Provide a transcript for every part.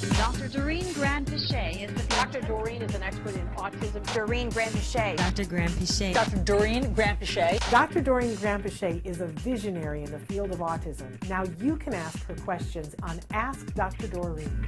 Dr. Doreen Granpeesheh is the Dr. Doreen is an expert in autism. Doreen Granpeesheh. Dr. Granpeesheh. Dr. Doreen Granpeesheh. Dr. Doreen Granpeesheh is a visionary in the field of autism. Now you can ask her questions on Ask Dr. Doreen.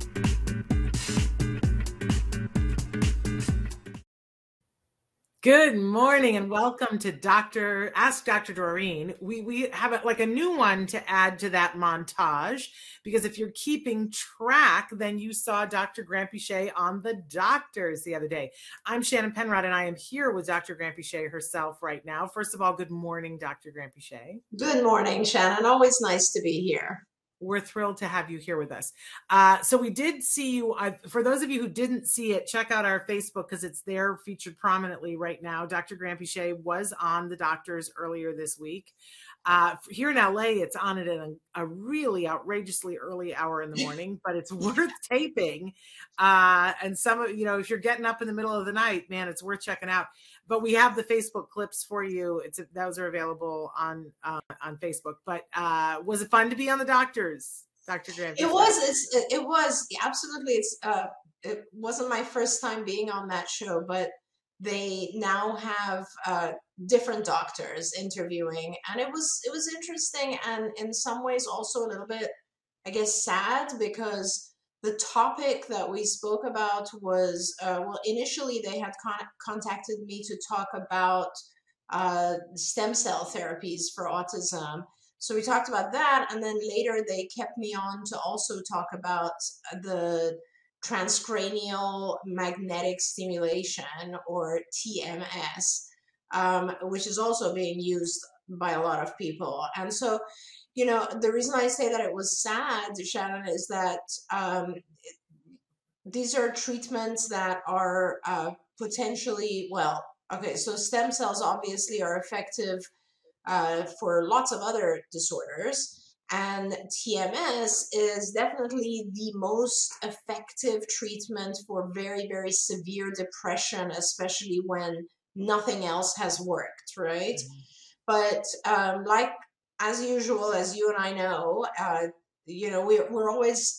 Good morning and welcome to Dr. Ask Dr. Doreen. We we have a, like a new one to add to that montage because if you're keeping track, then you saw Dr. Granpeesheh on the doctors the other day. I'm Shannon Penrod and I am here with Dr. Granpeesheh herself right now. First of all, good morning, Dr. Granpeesheh. Good morning, Shannon. Always nice to be here we're thrilled to have you here with us. Uh, so we did see you. For those of you who didn't see it, check out our Facebook because it's there featured prominently right now. Dr. Granpeesheh was on the doctors earlier this week. Uh, here in LA, it's on at a, a, really outrageously early hour in the morning, but it's worth taping. Uh, and some of you know, if you're getting up in the middle of the night, man, it's worth checking out. But we have the Facebook clips for you. It's those are available on uh, on Facebook. But uh, was it fun to be on the doctors, Dr. Graham? It was. It's, it was absolutely. It's. Uh, it wasn't my first time being on that show, but they now have uh, different doctors interviewing and it was it was interesting and in some ways also a little bit i guess sad because the topic that we spoke about was uh, well initially they had con- contacted me to talk about uh, stem cell therapies for autism. So we talked about that and then later they kept me on to also talk about the transcranial magnetic stimulation or TMS, um, which is also being used by a lot of people. And so, you know, the reason I say that it was sad, Shannon, is that um, these are treatments that are uh, potentially, well, okay, so stem cells obviously are effective uh, for lots of other disorders. And TMS is definitely the most effective treatment for very, very severe depression, especially when nothing else has worked, right? Mm-hmm. But um, like as usual, as you and I know, uh, you know, we're, we're always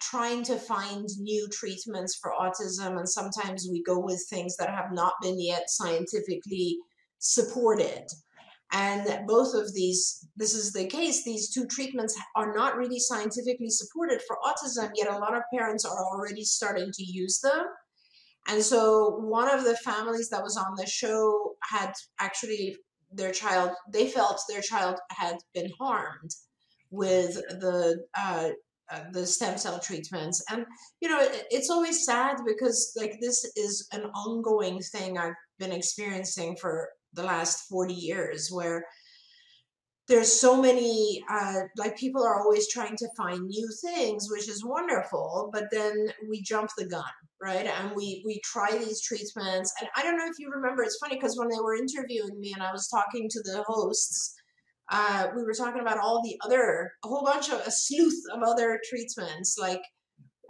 trying to find new treatments for autism, and sometimes we go with things that have not been yet scientifically supported. And both of these, this is the case, these two treatments are not really scientifically supported for autism, yet a lot of parents are already starting to use them. And so one of the families that was on the show had actually their child, they felt their child had been harmed with the uh, uh, the stem cell treatments and you know it, it's always sad because like this is an ongoing thing i've been experiencing for the last 40 years where there's so many uh, like people are always trying to find new things which is wonderful but then we jump the gun right? And we we try these treatments. And i don't know if you remember it's funny because when they were interviewing me and i was talking to the hosts uh, we were talking about all the other a whole bunch of a sleuth of other treatments like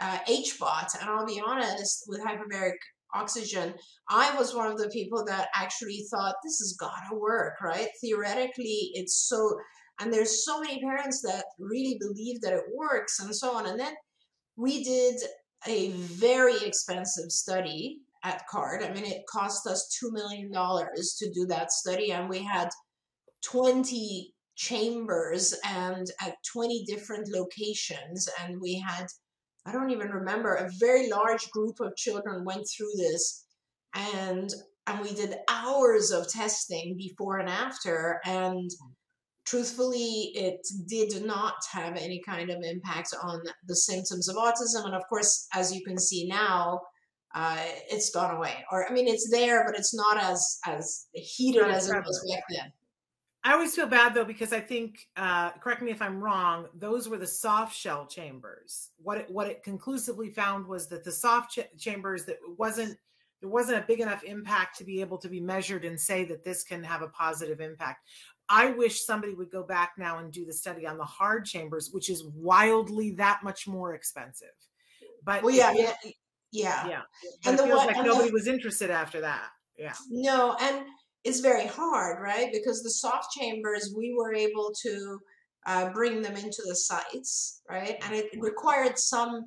uh, HBOT, and I'll be honest, with hyperbaric oxygen, I was one of the people that actually thought this has got to work, right? Theoretically, it's so, and there's so many parents that really believe that it works and so on. And then we did a very expensive study at CARD. I mean, it cost us $2 million to do that study, and we had 20 chambers and at 20 different locations, and we had I don't even remember, a very large group of children went through this and and we did hours of testing before and after and truthfully it did not have any kind of impact on the symptoms of autism and of course as you can see now uh, it's gone away. Or i mean it's there but it's not as as heated as it was back then I always feel bad though because I think, uh, correct me if I'm wrong, those were the soft shell chambers. What it, what it conclusively found was that the soft ch- chambers that wasn't there wasn't a big enough impact to be able to be measured and say that this can have a positive impact. I wish somebody would go back now and do the study on the hard chambers, which is wildly that much more expensive. but well, yeah, yeah, yeah. yeah. And it feels one- like and the- nobody was interested after that. Yeah. No, and it's very hard, right? Because the soft chambers, we were able to uh, bring them into the sites, right? And it required some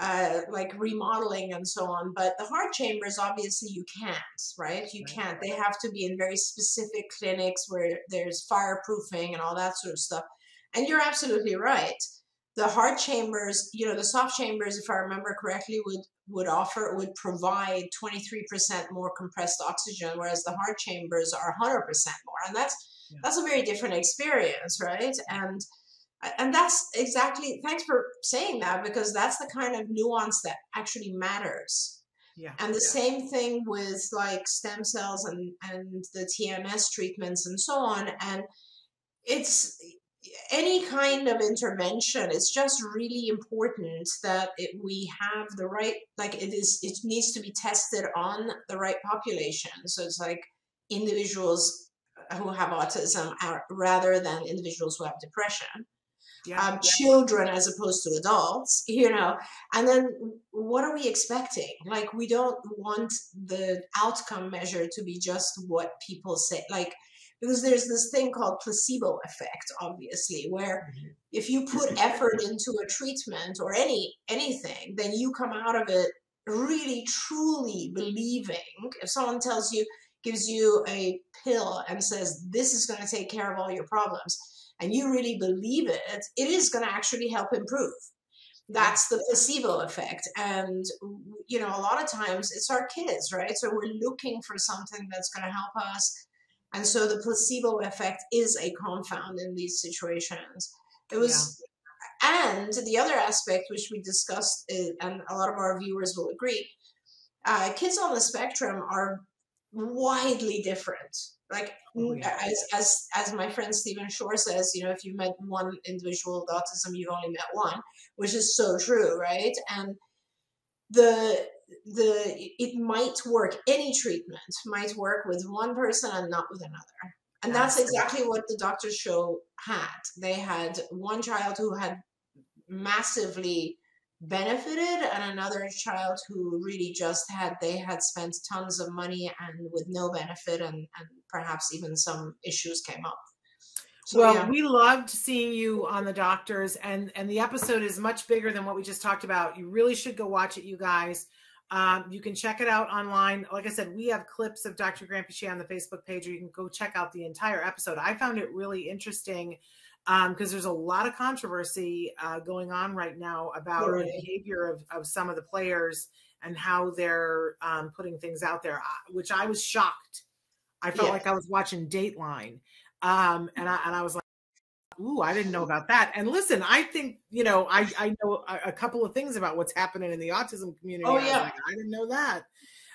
uh, like remodeling and so on. But the hard chambers, obviously, you can't, right? You can't. They have to be in very specific clinics where there's fireproofing and all that sort of stuff. And you're absolutely right. The hard chambers, you know, the soft chambers, if I remember correctly, would would offer would provide 23% more compressed oxygen, whereas the heart chambers are 100% more, and that's Yeah. that's a very different experience, right? And and that's exactly thanks for saying that because that's the kind of nuance that actually matters. Yeah. And the same thing with like stem cells and and the TMS treatments and so on. And it's any kind of intervention it's just really important that it, we have the right like it is it needs to be tested on the right population so it's like individuals who have autism are, rather than individuals who have depression Yeah. um, children as opposed to adults, you know. And then what are we expecting? Like, we don't want the outcome measure to be just what people say. Like, because there's this thing called placebo effect, obviously, where mm-hmm. if you put effort into a treatment or any anything, then you come out of it really truly believing. If someone tells you, gives you a pill and says this is going to take care of all your problems and you really believe it, it is going to actually help improve. That's the placebo effect. And, you know, a lot of times it's our kids, right? So we're looking for something that's going to help us. And so the placebo effect is a confound in these situations. It was, and the other aspect, which we discussed, uh, and a lot of our viewers will agree, uh, kids on the spectrum are widely different. Like Oh, yeah. as as as my friend Stephen Shore says, you know, if you met one individual with autism, you've only met one, which is so true, right? And the the it might work. Any treatment might work with one person and not with another. And that's exactly what the doctor's show had. They had one child who had massively benefited and another child who really just had they had spent tons of money and with no benefit and, and perhaps even some issues came up so well, yeah. we loved seeing you on the doctors, and and the episode is much bigger than what we just talked about. You really should go watch it, you guys. Um, you can check it out online. Like I said, we have clips of Dr. Granpeesheh on the Facebook page, or you can go check out the entire episode. I found it really interesting because there's a lot of controversy uh, going on right now about the behavior of, of some of the players and how they're um, putting things out there, uh, which I was shocked. I felt like I was watching Dateline, um, and I and I was like, "Ooh, I didn't know about that." And listen, I think you know, I I know a, a couple of things about what's happening in the autism community. Oh, I yeah. like, I didn't know that.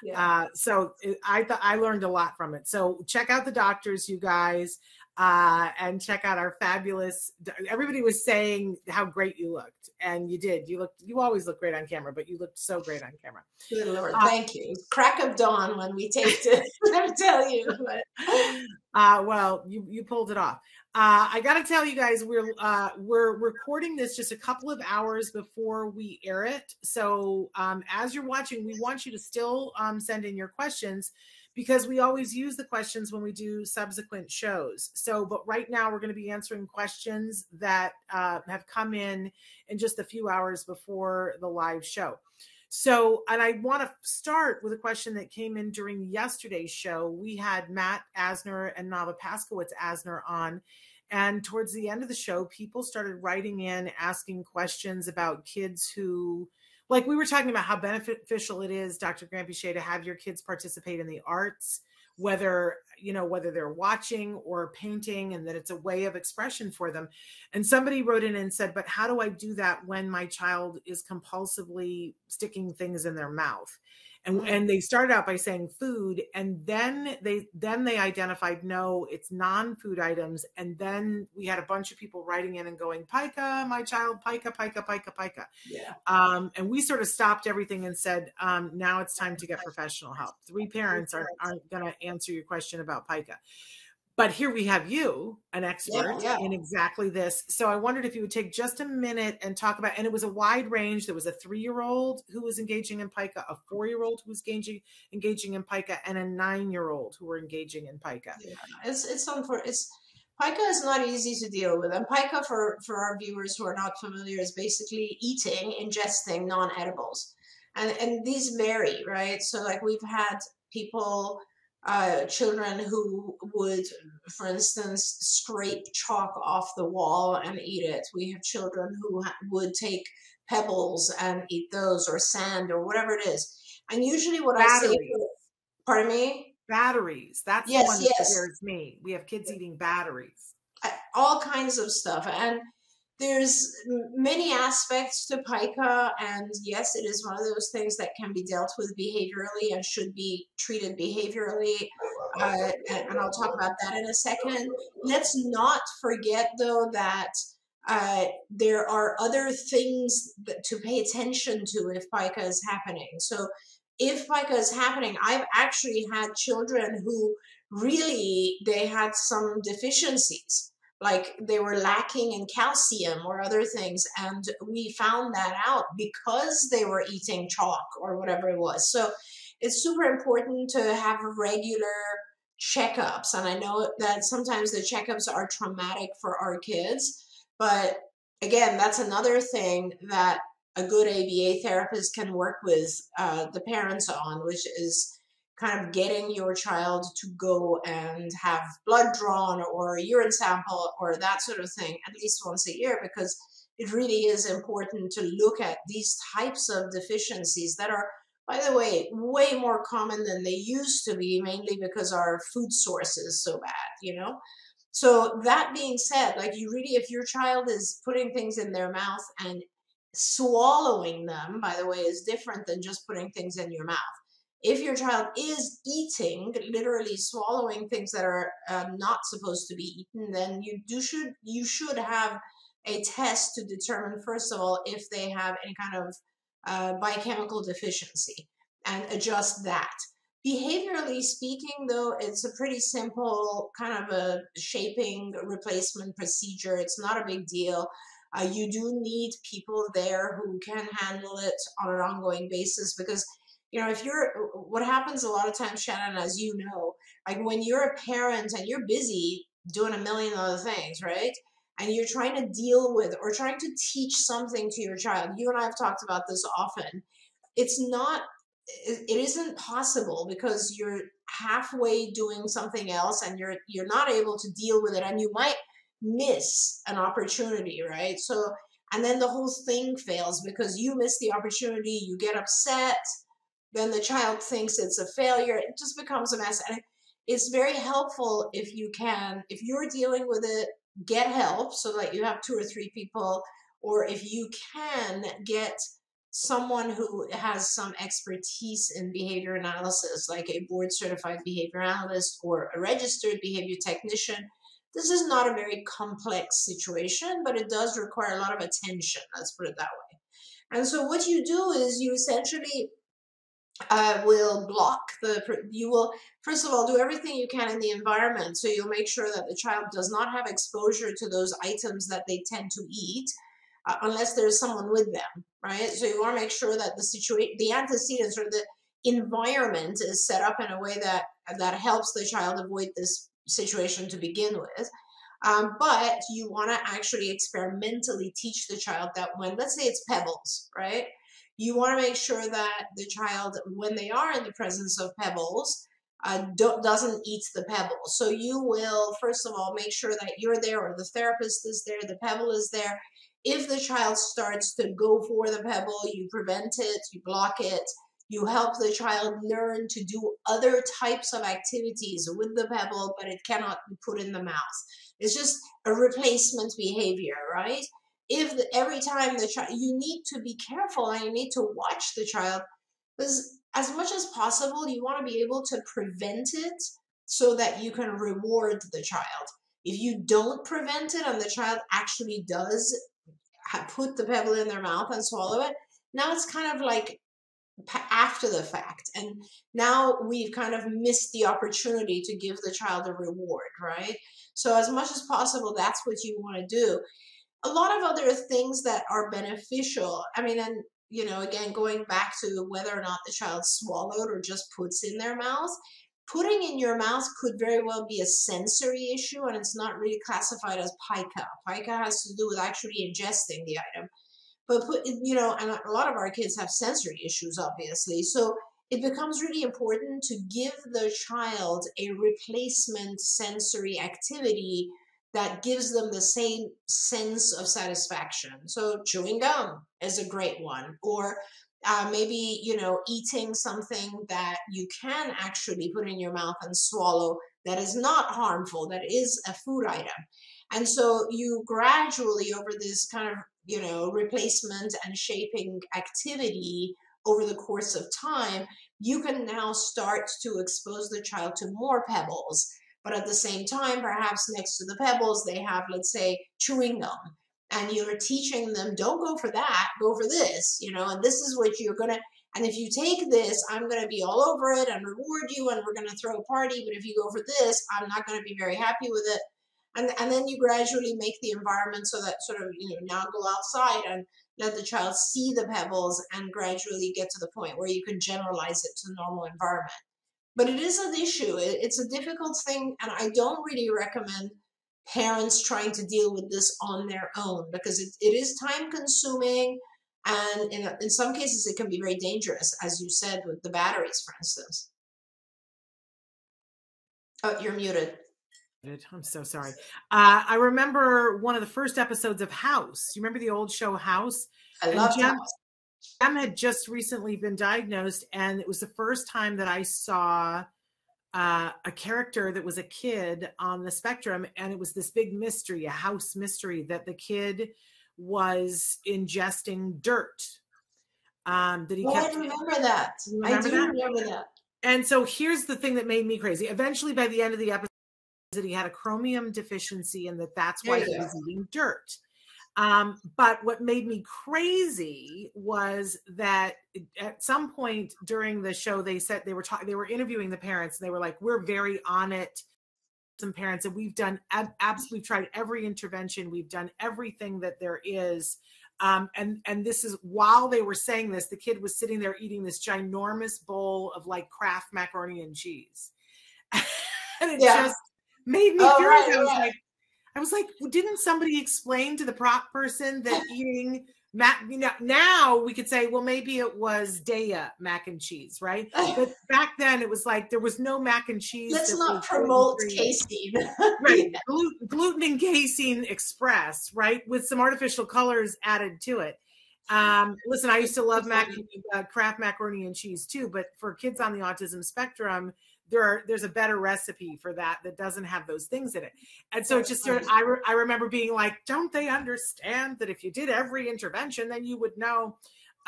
yeah. Uh, so it, I thought I learned a lot from it. So check out the doctors, you guys, uh, and check out our fabulous. Everybody was saying how great you looked, and you did. You looked. You always look great on camera, but you looked so great on camera. Good Lord, uh, thank you crack of dawn when we taped it me tell you but Uh, well, you you pulled it off. Uh, I got to tell you guys, we're uh, we're recording this just a couple of hours before we air it. So um, as you're watching, we want you to still um, send in your questions because we always use the questions when we do subsequent shows. So, but right now we're going to be answering questions that uh, have come in in just a few hours before the live show. So, and I want to start with a question that came in during yesterday's show. We had Matt Asner and Nava Paskowitz Asner on. And towards the end of the show, people started writing in asking questions about kids who, like we were talking about how beneficial it is, Dr. Granpeesheh, to have your kids participate in the arts, whether, you know, whether they're watching or painting, and that it's a way of expression for them. And somebody wrote in and said, but how do I do that when my child is compulsively sticking things in their mouth? And, and they started out by saying food and then they then they identified no it's non-food items. And then we had a bunch of people writing in and going pica my child pica pica pica pica. Yeah. Um, and we sort of stopped everything and said um, now it's time to get professional help. three parents aren't, aren't going to answer your question about pica but here we have you, an expert yeah. in exactly this. So I wondered if you would take just a minute and talk about, and it was a wide range. There was a three-year-old who was engaging in pica, a four-year-old who was engaging engaging in pica, and a nine-year-old who were engaging in pica. Yeah, it's it's for it's pica is not easy to deal with, and pica for for our viewers who are not familiar is basically eating, ingesting non-edibles, and and these vary, right? So like we've had people uh, children who would, for instance, scrape chalk off the wall and eat it. We have children who ha- would take pebbles and eat those, or sand, or whatever it is. And usually, what Batteries. I say, pardon me, Batteries. That's Yes, the one that yes. scares me. We have kids eating batteries. All kinds of stuff, and there's many aspects to pica and yes it is one of those things that can be dealt with behaviorally and should be treated behaviorally uh, and, and i'll talk about that in a second. Let's not forget though that uh, there are other things that, to pay attention to if pica is happening. So if pica is happening i've actually had children who really they had some deficiencies like they were lacking in calcium or other things and we found that out because they were eating chalk or whatever it was. So it's super important to have regular checkups and i know that sometimes the checkups are traumatic for our kids but again that's another thing that a good aba therapist can work with uh, the parents on which is kind of getting your child to go and have blood drawn or a urine sample or that sort of thing at least once a year because it really is important to look at these types of deficiencies that are by the way way more common than they used to be mainly because our food source is so bad you know? So that being said like you really if your child is putting things in their mouth and swallowing them by the way is different than just putting things in your mouth if your child is eating literally swallowing things that are uh, not supposed to be eaten then you do should you should have a test to determine first of all if they have any kind of uh, biochemical deficiency and adjust that. Behaviorally speaking though it's a pretty simple kind of a shaping replacement procedure. It's not a big deal. Uh, you do need people there who can handle it on an ongoing basis because you know, if you're, what happens a lot of times, Shannon, as you know, like when you're a parent and you're busy doing a million other things, right? And you're trying to deal with or trying to teach something to your child. You and I have talked about this often. It's not, it isn't possible because you're halfway doing something else and you're you're not able to deal with it and you might miss an opportunity right so and then the whole thing fails because you miss the opportunity you get upset then the child thinks it's a failure. It just becomes a mess. And it's very helpful if you can, if you're dealing with it, get help so that you have two or three people, or if you can get someone who has some expertise in behavior analysis, like a board certified behavior analyst or a registered behavior technician. This is not a very complex situation, but it does require a lot of attention. Let's put it that way. And so, what you do is you essentially uh, will block the you will first of all do everything you can in the environment so you'll make sure that the child does not have exposure to those items that they tend to eat uh, unless there's someone with them right? So you want to make sure that the situation the antecedents or the environment is set up in a way that that helps the child avoid this situation to begin with. Um, but you want to actually experimentally teach the child that when let's say it's pebbles right you want to make sure that the child, when they are in the presence of pebbles, uh, do, doesn't eat the pebble. So you will, first of all, make sure that you're there or the therapist is there, the pebble is there. If the child starts to go for the pebble, you prevent it, you block it, you help the child learn to do other types of activities with the pebble, but it cannot be put in the mouth. It's just a replacement behavior, right? If the, every time the child you need to be careful and you need to watch the child because as much as possible you want to be able to prevent it so that you can reward the child. If you don't prevent it and the child actually does put the pebble in their mouth and swallow it now it's kind of like after the fact. And now we've kind of missed the opportunity to give the child a reward right? So as much as possible that's what you want to do a lot of other things that are beneficial i mean and you know again going back to whether or not the child swallowed or just puts in their mouth putting in your mouth could very well be a sensory issue and it's not really classified as pica. Pica has to do with actually ingesting the item. But put you know and a lot of our kids have sensory issues obviously so it becomes really important to give the child a replacement sensory activity that gives them the same sense of satisfaction so chewing gum is a great one or uh, maybe you know eating something that you can actually put in your mouth and swallow that is not harmful that is a food item and so you gradually over this kind of you know, replacement and shaping activity over the course of time, you can now start to expose the child to more pebbles. But at the same time, perhaps next to the pebbles, they have, let's say, chewing gum. And you're teaching them, don't go for that, go for this, you know, and this is what you're going to, and if you take this, I'm going to be all over it and reward you, and we're going to throw a party. But if you go for this, I'm not going to be very happy with it and and then you gradually make the environment so that sort of you know now go outside and let the child see the pebbles and gradually get to the point where you can generalize it to the normal environment but it is an issue it's a difficult thing and i don't really recommend parents trying to deal with this on their own because it, it is time consuming and in, in some cases it can be very dangerous as you said with the batteries for instance oh you're muted I'm so sorry. Uh, I remember one of the first episodes of House. You remember the old show House? I love House. Jem had just recently been diagnosed, and it was the first time that I saw uh, a character that was a kid on the spectrum, and it was this big mystery, a house mystery, that the kid was ingesting dirt. Um, that he oh, kept. I remember that. Remember I do that? remember that. And so here's the thing that made me crazy. Eventually, by the end of the episode that he had a chromium deficiency and that that's why he was eating dirt. Um, but what made me crazy was that at some point during the show, they said they were talking, they were interviewing the parents, and they were like, "We're very on it." Some parents, and we've done absolutely we've tried every intervention, we've done everything that there is. Um, and and this is while they were saying this, the kid was sitting there eating this ginormous bowl of like Kraft macaroni and cheese, and it yeah. just made me oh, curious. Right, I was right. like, I was like, well, didn't somebody explain to the prop person that eating mac? You know, now we could say, well, maybe it was Daiya mac and cheese, right? But back then, it was like there was no mac and cheese. Let's not promote casein, right? Gluten and casein express, right, with some artificial colors added to it. Um, listen, I used to love mac, uh, Kraft macaroni and cheese too, but for kids on the autism spectrum, there are there's a better recipe for that that doesn't have those things in it. And so it just sort of, I, re, I remember being like don't they understand that if you did every intervention then you would know?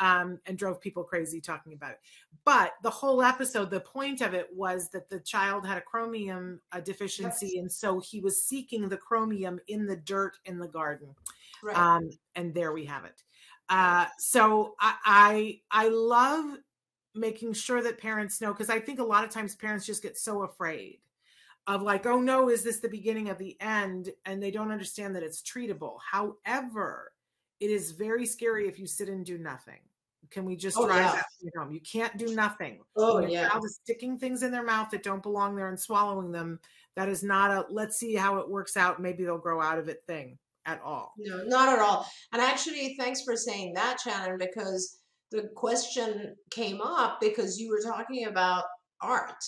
Um, and drove people crazy talking about it. But the whole episode the point of it was that the child had a chromium uh, deficiency yes. and so he was seeking the chromium in the dirt in the garden. Right. um, and there we have it. Uh, so I, I I love making sure that parents know because I think a lot of times parents just get so afraid of like, oh no, is this the beginning of the end? And they don't understand that it's treatable. However, it is very scary if you sit and do nothing. Can we just oh, drive yeah. that home? You can't do nothing. Oh yeah. Child is sticking things in their mouth that don't belong there and swallowing them. That is not a let's see how it works out. Maybe they'll grow out of it thing at all. No, not at all. And actually, thanks for saying that, Shannon, because the question came up because you were talking about art.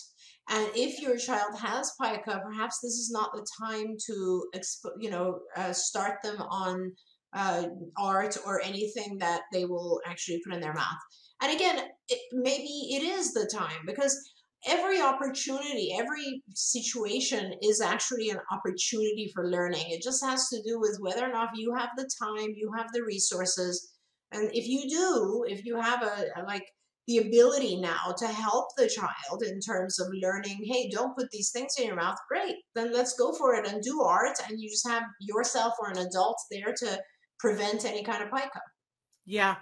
And if your child has pica, perhaps this is not the time to, exp- you know, uh, start them on uh, art or anything that they will actually put in their mouth. And again, it, maybe it is the time because every opportunity, every situation is actually an opportunity for learning. It just has to do with whether or not you have the time, you have the resources, and if you do, if you have a, a like the ability now to help the child in terms of learning, hey, don't put these things in your mouth, great. Then let's go for it and do art. And you just have yourself or an adult there to prevent any kind of pica. Yeah.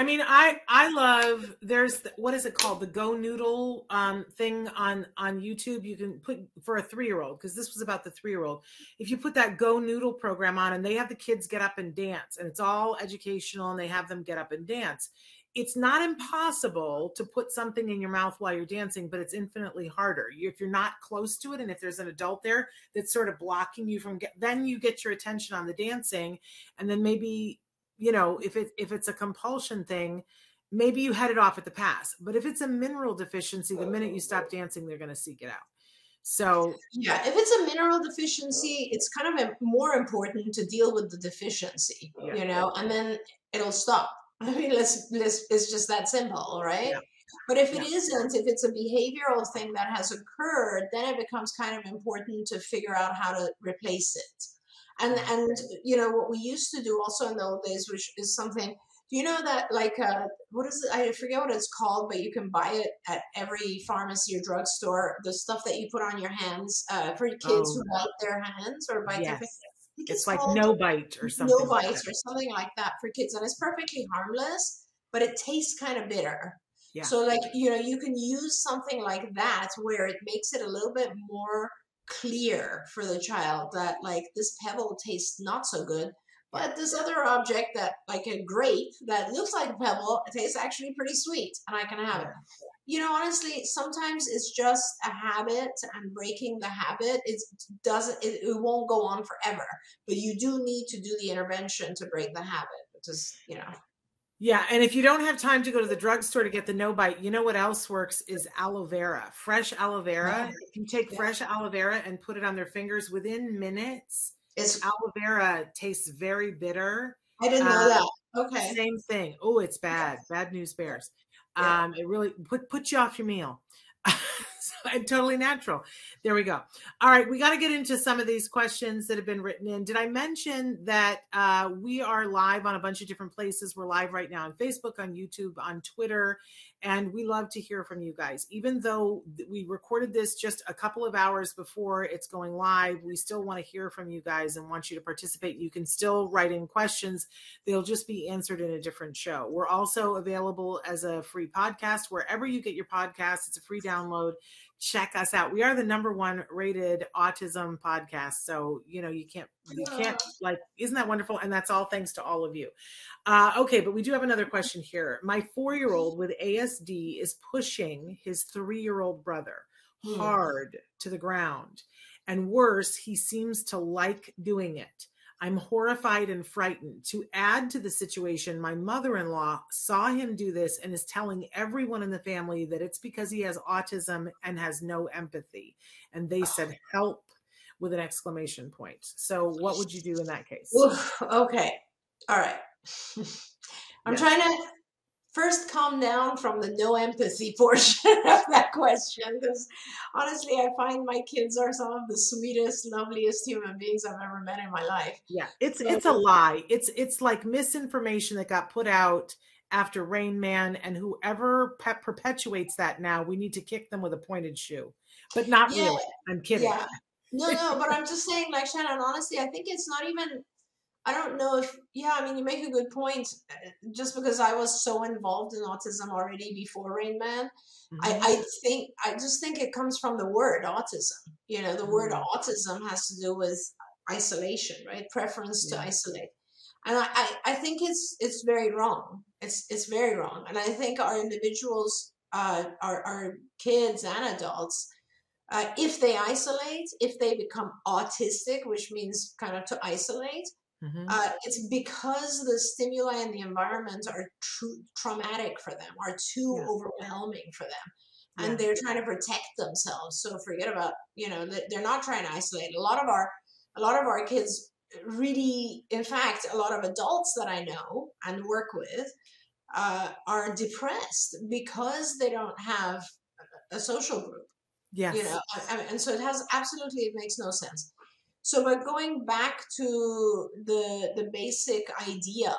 I mean, I I love. There's the, what is it called? The Go Noodle um, thing on on YouTube. You can put for a three year old because this was about the three year old. If you put that Go Noodle program on, and they have the kids get up and dance, and it's all educational, and they have them get up and dance. It's not impossible to put something in your mouth while you're dancing, but it's infinitely harder. If you're not close to it, and if there's an adult there that's sort of blocking you from get, then you get your attention on the dancing, and then maybe you know if it if it's a compulsion thing maybe you head it off at the pass but if it's a mineral deficiency the minute you stop dancing they're going to seek it out so yeah if it's a mineral deficiency it's kind of a, more important to deal with the deficiency Yeah. you know and then it'll stop i mean let's let's it's just that simple right Yeah. but if it Yeah. not if it's a behavioral thing that has occurred then it becomes kind of important to figure out how to replace it and and you know what we used to do also in the old days which is something do you know that like uh what is it i forget what it's called but you can buy it at every pharmacy or drugstore the stuff that you put on your hands uh for kids Oh. who bite their hands or bite their fingers I think it's like no bite or something no like bites that. or something like that for kids and it's perfectly harmless but it tastes kind of bitter Yeah. so like you know you can use something like that where it makes it a little bit more clear for the child that like this pebble tastes not so good but this other object that like a grape that looks like a pebble it tastes actually pretty sweet and i can have it. You know honestly sometimes it's just a habit and breaking the habit it doesn't it, it won't go on forever but you do need to do the intervention to break the habit because you know Yeah, and if you don't have time to go to the drugstore to get the no bite, you know what else works is aloe vera. Fresh aloe vera. Yeah. If you take Yeah. fresh aloe vera and put it on their fingers within minutes, it's aloe vera tastes very bitter. i didn't know uh, that okay Same thing. Oh, it's bad. Bad news bears. Yeah. Um, it really put put you off your meal. and totally natural. There we go. All right, we got to get into some of these questions that have been written in. Did I mention that uh, we are live on a bunch of different places? We're live right now on Facebook, on YouTube, on Twitter, and we love to hear from you guys. Even though we recorded this just a couple of hours before it's going live, we still want to hear from you guys and want you to participate. You can still write in questions they'll just be answered in a different show. We're also available as a free podcast wherever you get your podcasts. It's a free download. Check us out. We are the number one rated autism podcast. So, you know, you can't, you can't like, isn't that wonderful? And that's all thanks to all of you. Uh, okay, but we do have another question here. My four year old with ASD is pushing his three year old brother Hmm. hard to the ground. And worse, he seems to like doing it. I'm horrified and frightened. To add to the situation, my mother in law saw him do this and is telling everyone in the family that it's because he has autism and has no empathy. And they said, help with an exclamation point. So, what would you do in that case? Oof, okay all right i'm Yes. trying to first calm down from the no empathy portion of that question because honestly i find my kids are some of the sweetest loveliest human beings i've ever met in my life Yeah, it's So- it's a lie. It's it's like misinformation that got put out after Rain Man, and whoever pe- perpetuates that now, we need to kick them with a pointed shoe. But not Yeah, really. I'm kidding. Yeah. No, no, but I'm just saying, like Shannon, honestly, I think it's not even. I don't know if, yeah, I mean, you make a good point. uh, Just because I was so involved in autism already before Rain Man, Mhm. I, I think, I just think it comes from the word autism. You know, the word Mm. autism has to do with isolation, right? Preference to isolate. And I, I, I think it's it's very wrong. It's it's very wrong. And I think our individuals, uh, our, our kids and adults, uh, if they isolate, if they become autistic, which means kind of to isolate, Mhm. uh, it's because the stimuli and the environment are traumatic for them, are too Yeah. overwhelming for them. Yeah. And they're trying to protect themselves. So forget about, you know, they- they're not trying to isolate. A lot of our, a lot of our kids really, in fact, a lot of adults that I know and work with uh, are depressed because they don't have a social group Yes. you know and so it has absolutely it makes no sense so but going back to the the basic idea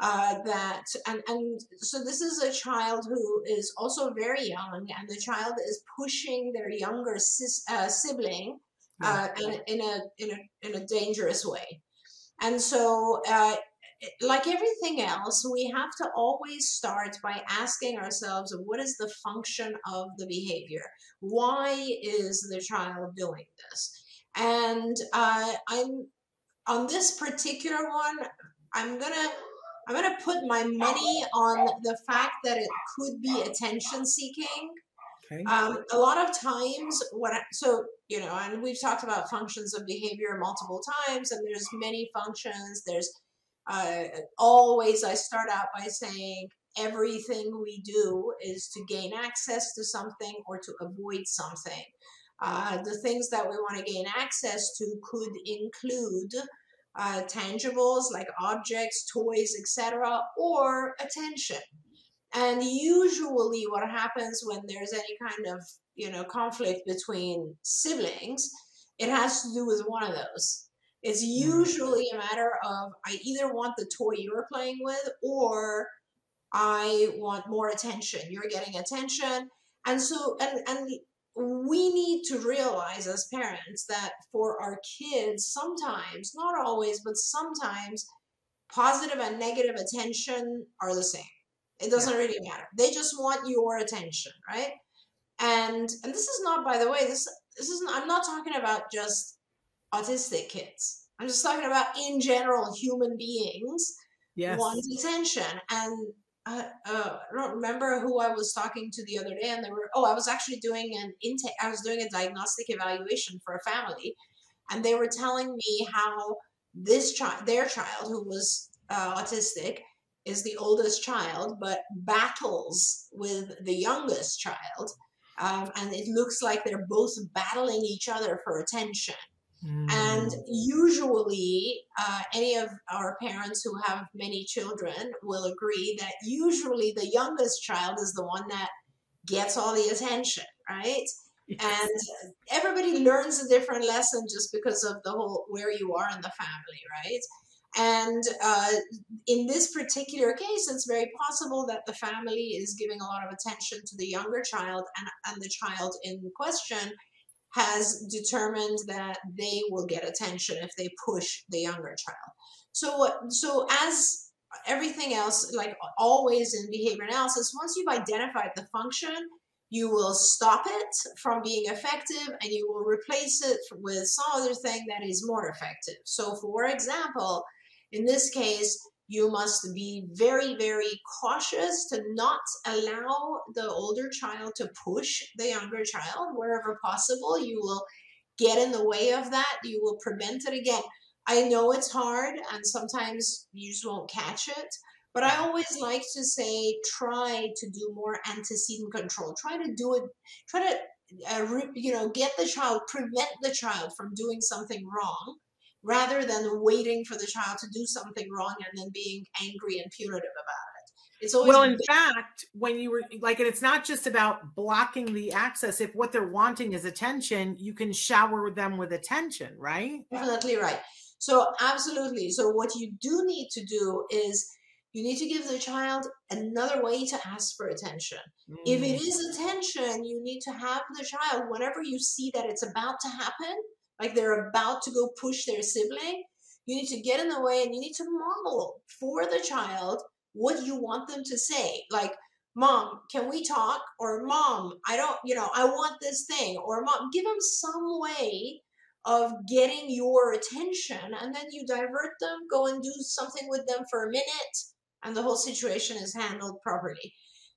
uh, that and and so this is a child who is also very young and the child is pushing their younger sis, uh, sibling uh, in, in a in a in a dangerous way and so uh, like everything else, we have to always start by asking ourselves what is the function of the behavior? Why is the child doing this? And uh, I'm on this particular one, I'm gonna I'm gonna put my money on the fact that it could be attention seeking. Okay. Um, a lot of times, what I, so you know, and we've talked about functions of behavior multiple times, and there's many functions. There's uh, always I start out by saying everything we do is to gain access to something or to avoid something. Uh, the things that we want to gain access to could include uh, tangibles like objects, toys, etc., or attention. And usually, what happens when there's any kind of you know conflict between siblings, it has to do with one of those. It's Hmm. usually a matter of I either want the toy you're playing with or I want more attention. You're getting attention. And so and and we need to realize as parents that for our kids sometimes, not always, but sometimes positive and negative attention are the same. It doesn't really matter. They just want your attention, right? And and this is not by the way, this this is not, I'm not talking about just autistic kids. I'm just talking about in general human beings Yes. want attention. And uh, uh, I don't remember who I was talking to the other day, and they were oh, I was actually doing an intake. I was doing a diagnostic evaluation for a family, and they were telling me how this child, their child, who was uh, autistic, is the oldest child, but battles with the youngest child. Um, and it looks like they're both battling each other for attention. And Mm. usually, uh, any of our parents who have many children will agree that usually the youngest child is the one that gets all the attention, right? And everybody learns a different lesson just because of the whole where you are in the family, right? And uh, in this particular case, it's very possible that the family is giving a lot of attention to the younger child, and, and the child in question has determined that they will get attention if they push the younger child. So, so as everything else, like always in behavior analysis, once you've identified the function, you will stop it from being effective and you will replace it with some other thing that is more effective. So, for example, in this case, you must be very, very cautious to not allow the older child to push the younger child wherever possible. You will get in the way of that, you will prevent it again. I know it's hard and sometimes you just won't catch it, but I always like to say try to do more antecedent control. Try to do it, try to, uh, you know, get the child, prevent the child from doing something wrong rather than waiting for the child to do something wrong and then being angry and punitive about it. It's always well, in fact, when you were like, and it's not just about blocking the access. If what they're wanting is attention, you can shower them with attention, right? definitely right. So, absolutely. So, what you do need to do is you need to give the child another way to ask for attention. If it Mm. attention, you need to have the child, whenever you see that it's about to happen, like they're about to go push their sibling, you need to get in the way and you need to model for the child what you want them to say. Like, mom, can we talk? Or mom, I don't, you know, I want this thing. Or mom, give them some way of getting your attention and then you divert them, go and do something with them for a minute, and the whole situation is handled properly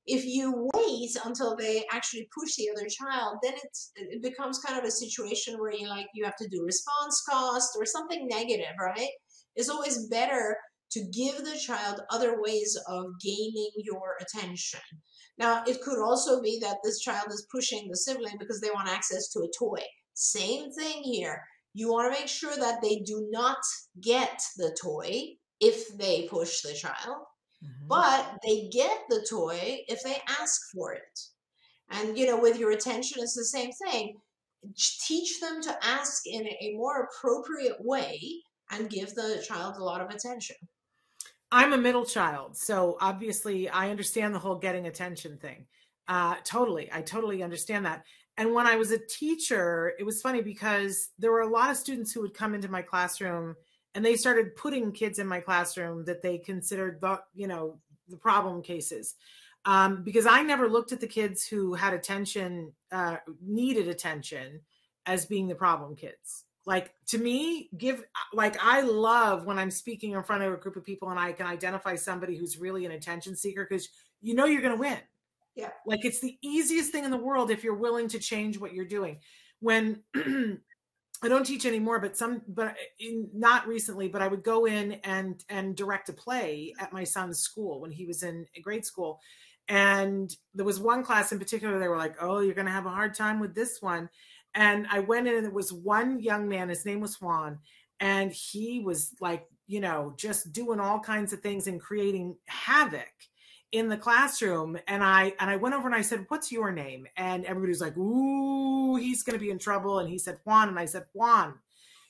if you wait until they actually push the other child, then it's it becomes kind of a situation where you like you have to do response cost or something negative, right? It's always better to give the child other ways of gaining your attention. Now, it could also be that this child is pushing the sibling because they want access to a toy. Same thing here. You want to make sure that they do not get the toy if they push the child Mhm. but they get the toy if they ask for it. And you know, with your attention, it's the same thing. Teach them to ask in a a more appropriate way and give the child a lot of attention. I'm a middle child, so obviously I understand the whole getting attention thing. Uh, totally, I totally understand that. And when I was a teacher, it was funny because there were a lot of students who would come into my classroom and they started putting kids in my classroom that they considered the you know the problem cases. Um, because i never looked at the kids who had attention uh, needed attention as being the problem kids. Like to me give like i love when i'm speaking in front of a group of people and i can identify somebody who's really an attention seeker because you know you're going to win. Yeah. Like it's the easiest thing in the world if you're willing to change what you're doing. When I don't teach anymore, but some, but in, not recently, but I would go in and and direct a play at my son's school when he was in grade school, and there was one class in particular. They were like, "Oh, you're going to have a hard time with this one," and I went in, and there was one young man. His name was Juan, and he was like, you know, just doing all kinds of things and creating havoc in the classroom and I and I went over and I said, "What's your name?" And everybody's like, "Ooh, he's going to be in trouble." And he said, "Juan." And I said, "Juan,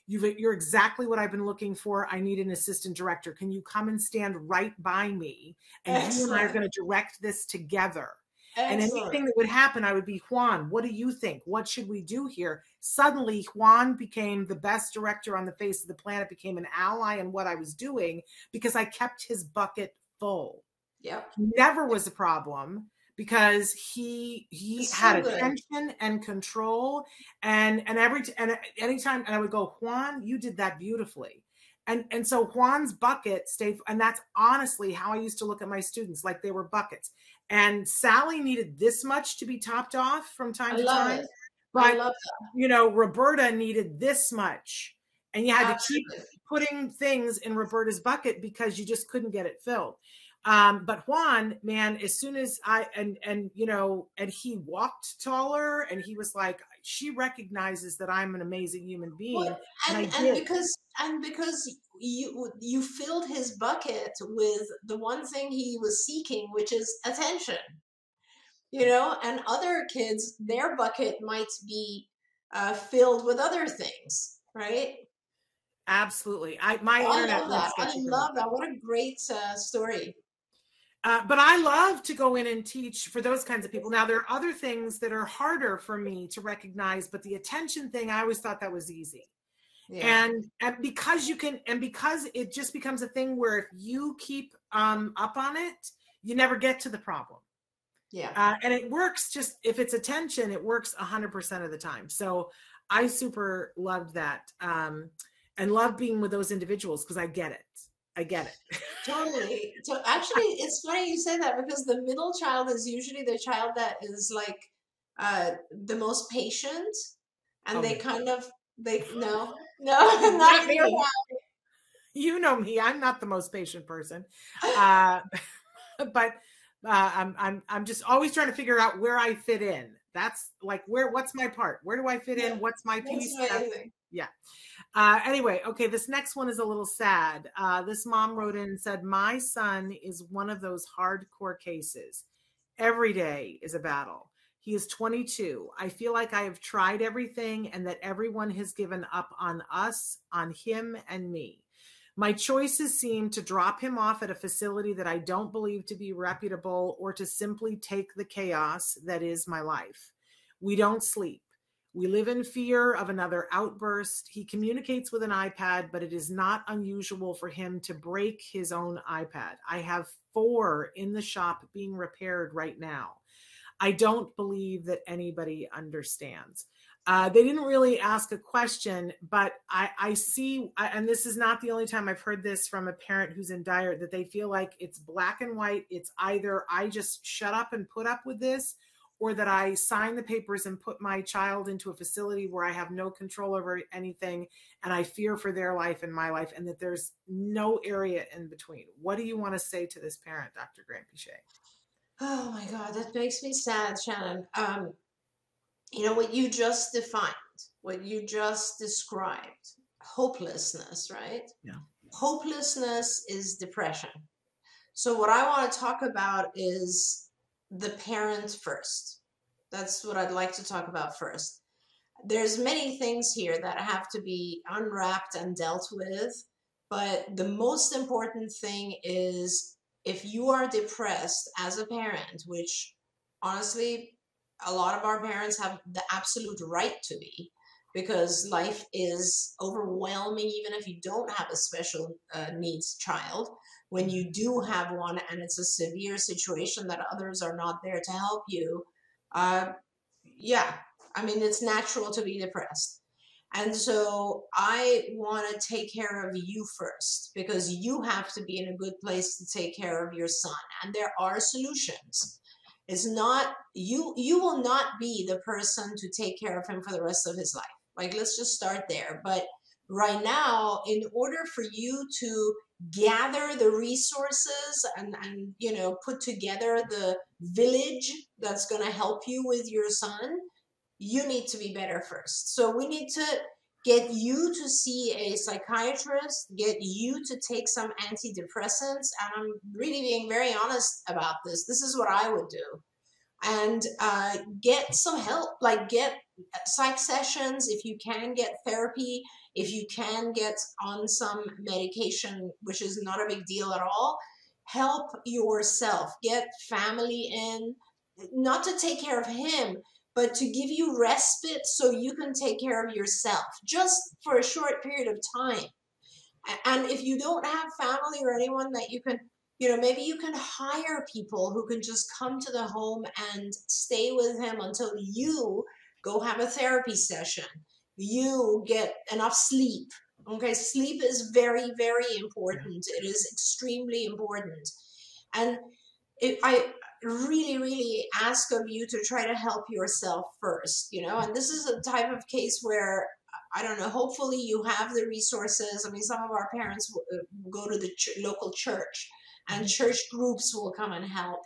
you are exactly what I've been looking for. I need an assistant director. Can you come and stand right by me? And Excellent. you and I are going to direct this together." Excellent. And anything that would happen, I would be Juan. What do you think? What should we do here? Suddenly, Juan became the best director on the face of the planet, became an ally in what I was doing because I kept his bucket full. Yeah. Never was a problem because he he it's had so attention and control and and every and uh, anytime and I would go Juan you did that beautifully and and so Juan's bucket stayed and that's honestly how I used to look at my students like they were buckets and Sally needed this much to be topped off from time I to time it. but you know Roberta needed this much and you had Absolutely. to keep putting things in Roberta's bucket because you just couldn't get it filled um, but Juan, man, as soon as I and and you know, and he walked taller, and he was like, she recognizes that I'm an amazing human being, well, and, and, and because and because you you filled his bucket with the one thing he was seeking, which is attention. You know, and other kids, their bucket might be uh, filled with other things, right? Absolutely. I my oh, internet. I love that. I love that. What a great uh, story. Uh, but I love to go in and teach for those kinds of people. Now, there are other things that are harder for me to recognize, but the attention thing, I always thought that was easy. Yeah. And, and because you can, and because it just becomes a thing where if you keep um, up on it, you never get to the problem. Yeah. Uh, and it works just if it's attention, it works 100% of the time. So I super loved that um, and love being with those individuals because I get it. I get it. totally. So actually, it's funny you say that because the middle child is usually the child that is like uh, the most patient, and oh they kind of they no no not me. You know me. I'm not the most patient person, uh, but uh, I'm I'm I'm just always trying to figure out where I fit in. That's like where what's my part? Where do I fit yeah. in? What's my piece? yeah. Uh, anyway, okay, this next one is a little sad. Uh, this mom wrote in and said, My son is one of those hardcore cases. Every day is a battle. He is 22. I feel like I have tried everything and that everyone has given up on us, on him, and me. My choices seem to drop him off at a facility that I don't believe to be reputable or to simply take the chaos that is my life. We don't sleep. We live in fear of another outburst. He communicates with an iPad, but it is not unusual for him to break his own iPad. I have four in the shop being repaired right now. I don't believe that anybody understands. Uh, they didn't really ask a question, but I, I see, and this is not the only time I've heard this from a parent who's in dire that they feel like it's black and white. It's either I just shut up and put up with this, or that I sign the papers and put my child into a facility where I have no control over anything and I fear for their life and my life, and that there's no area in between. What do you want to say to this parent, Dr. Granpeesheh? Oh my God, that makes me sad, Shannon. Um, you know, what you just defined, what you just described, hopelessness, right? Yeah. Hopelessness is depression. So, what I want to talk about is the parent first. That's what I'd like to talk about first. There's many things here that have to be unwrapped and dealt with, but the most important thing is if you are depressed as a parent, which honestly, a lot of our parents have the absolute right to be, because life is overwhelming, even if you don't have a special uh, needs child. When you do have one and it's a severe situation that others are not there to help you, uh, yeah, I mean, it's natural to be depressed. And so I want to take care of you first because you have to be in a good place to take care of your son. And there are solutions. It's not you you will not be the person to take care of him for the rest of his life. Like let's just start there. But right now, in order for you to gather the resources and, and you know put together the village that's going to help you with your son you need to be better first. So we need to get you to see a psychiatrist, get you to take some antidepressants. And I'm really being very honest about this. This is what I would do. And uh, get some help, like get psych sessions if you can get therapy, if you can get on some medication, which is not a big deal at all. Help yourself, get family in, not to take care of him, but to give you respite so you can take care of yourself just for a short period of time. And if you don't have family or anyone that you can, you know, maybe you can hire people who can just come to the home and stay with him until you go have a therapy session. You get enough sleep. Okay, sleep is very, very important. It is extremely important. And it, I really, really ask of you to try to help yourself first, you know. And this is a type of case where I don't know. Hopefully, you have the resources. I mean, some of our parents will uh, go to the ch- local church, and mm-hmm. church groups will come and help.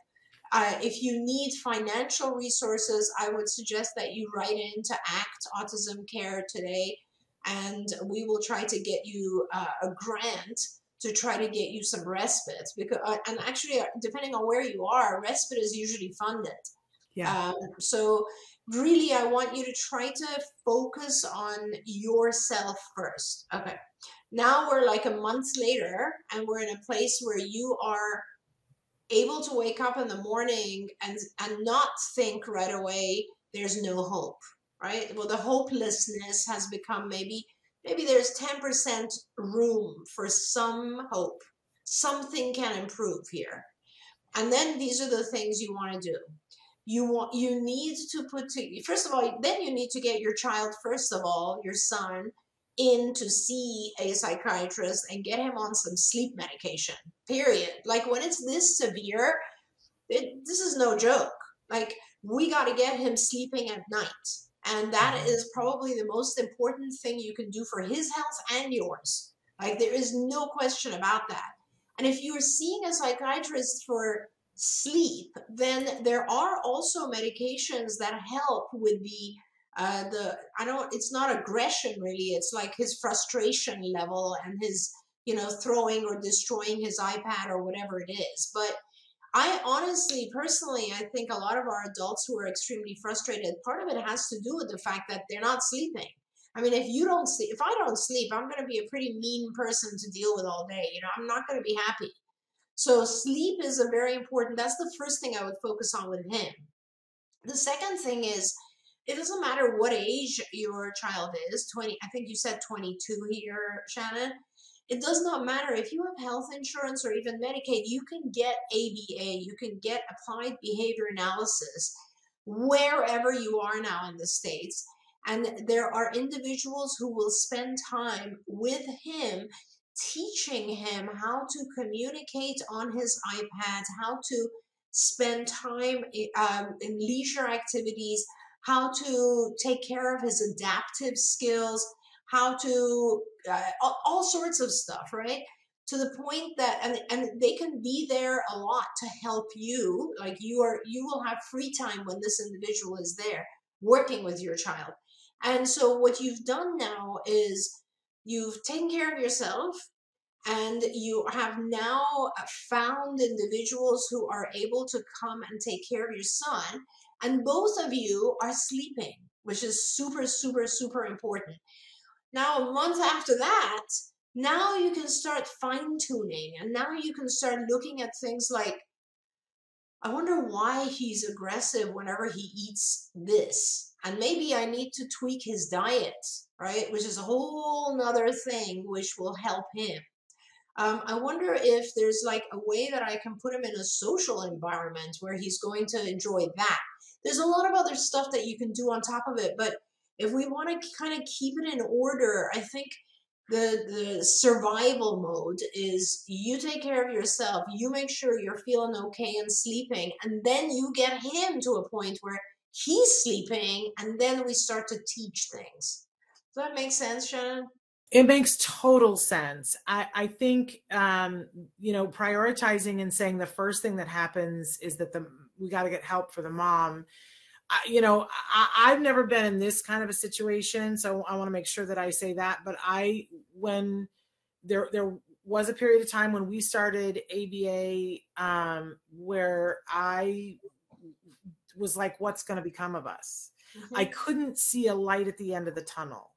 Uh, if you need financial resources, I would suggest that you write in to ACT Autism Care today, and we will try to get you uh, a grant to try to get you some respite because uh, and actually uh, depending on where you are respite is usually funded. Yeah. Um, so really i want you to try to focus on yourself first. Okay. Now we're like a month later and we're in a place where you are able to wake up in the morning and and not think right away there's no hope right well the hopelessness has become maybe maybe there's 10% room for some hope. Something can improve here. And then these are the things you want to do. You want you need to put to first of all, then you need to get your child, first of all, your son, in to see a psychiatrist and get him on some sleep medication. Period. Like when it's this severe, it, this is no joke. Like we got to get him sleeping at night and that mm-hmm. probably the most important thing you can do for his health and yours. Like, there is no question about that. And if you're seeing a psychiatrist for sleep, then there are also medications that help with the uh, the I don't it's not aggression really it's like his frustration level and his you know throwing or destroying his iPad or whatever it is but I honestly, personally, I think a lot of our adults who are extremely frustrated, part of it has to do with the fact that they're not sleeping. I mean, if you don't sleep, if I don't sleep, I'm going to be a pretty mean person to deal with all day. You know, I'm not going to be happy. So sleep is a very important. That's the first thing I would focus on with him. The second thing is, it doesn't matter what age your child is. Twenty, I think you said 22 here, Shannon. It does not matter if you have health insurance or even Medicaid, you can get ABA, you can get applied behavior analysis wherever you are now in the States. And there are individuals who will spend time with him, teaching him how to communicate on his iPad, how to spend time um, in leisure activities, how to take care of his adaptive skills, how to uh, all, all sorts of stuff, right? To the point that and and they can be there a lot to help you. Like you are you will have free time when this individual is there working with your child. And so what you've done now is you've taken care of yourself and you have now found individuals who are able to come and take care of your son and both of you are sleeping which is super super super important now, a month after that, now you can start fine tuning and now you can start looking at things like, I wonder why he's aggressive whenever he eats this. and maybe I need to tweak his diet, right? Which is a whole nother thing which will help him. Um, I wonder if there's like a way that I can put him in a social environment where he's going to enjoy that. There's a lot of other stuff that you can do on top of it, but if we want to kind of keep it in order, I think the the survival mode is you take care of yourself, you make sure you're feeling okay and sleeping, and then you get him to a point where he's sleeping, and then we start to teach things. Does that make sense, Shannon? It makes total sense. I, I think um, you know prioritizing and saying the first thing that happens is that the we got to get help for the mom. I, you know, I, I've never been in this kind of a situation, so I want to make sure that I say that. But I, when there there was a period of time when we started ABA, um, where I was like, "What's going to become of us?" Mm-hmm. I couldn't see a light at the end of the tunnel